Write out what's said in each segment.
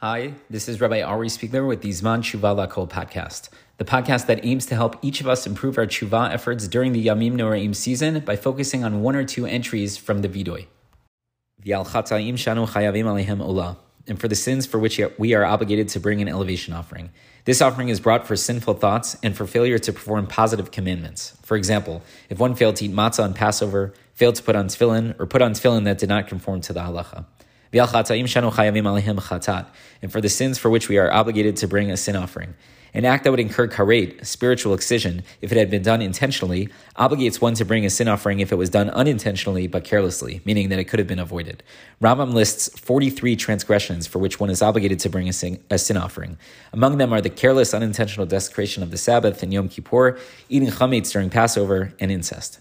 Hi, this is Rabbi Ari Spiegler with the Zman Tshuva Lakol podcast, the podcast that aims to help each of us improve our tshuva efforts during the Yamim Noraim season by focusing on one or two entries from the Vidoy. And for the sins for which we are obligated to bring an elevation offering. This offering is brought for sinful thoughts and for failure to perform positive commandments. For example, if one failed to eat matzah on Passover, failed to put on tefillin, or put on tefillin that did not conform to the halacha. And for the sins for which we are obligated to bring a sin offering. An act that would incur karet, spiritual excision, if it had been done intentionally, obligates one to bring a sin offering if it was done unintentionally but carelessly, meaning that it could have been avoided. Rambam lists 43 transgressions for which one is obligated to bring a sin, a sin offering. Among them are the careless, unintentional desecration of the Sabbath and Yom Kippur, eating chametz during Passover, and incest.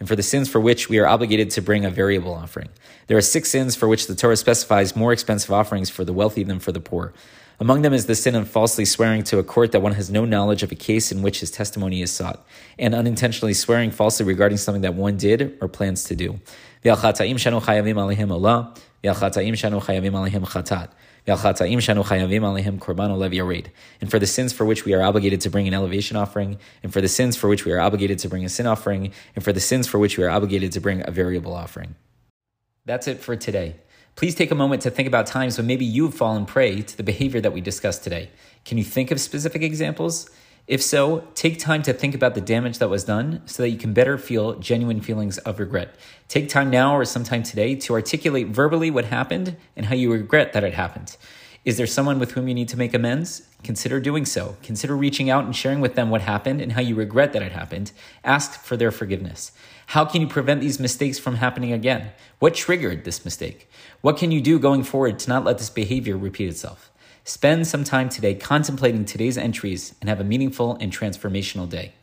And for the sins for which we are obligated to bring a variable offering. There are six sins for which the Torah specifies more expensive offerings for the wealthy than for the poor. Among them is the sin of falsely swearing to a court that one has no knowledge of a case in which his testimony is sought, and unintentionally swearing falsely regarding something that one did or plans to do. And for the sins for which we are obligated to bring an elevation offering, and for the sins for which we are obligated to bring a sin offering, and for the sins for which we are obligated to bring a variable offering. That's it for today. Please take a moment to think about times when maybe you've fallen prey to the behavior that we discussed today. Can you think of specific examples? If so, take time to think about the damage that was done so that you can better feel genuine feelings of regret. Take time now or sometime today to articulate verbally what happened and how you regret that it happened. Is there someone with whom you need to make amends? Consider doing so. Consider reaching out and sharing with them what happened and how you regret that it happened. Ask for their forgiveness. How can you prevent these mistakes from happening again? What triggered this mistake? What can you do going forward to not let this behavior repeat itself? Spend some time today contemplating today's entries and have a meaningful and transformational day.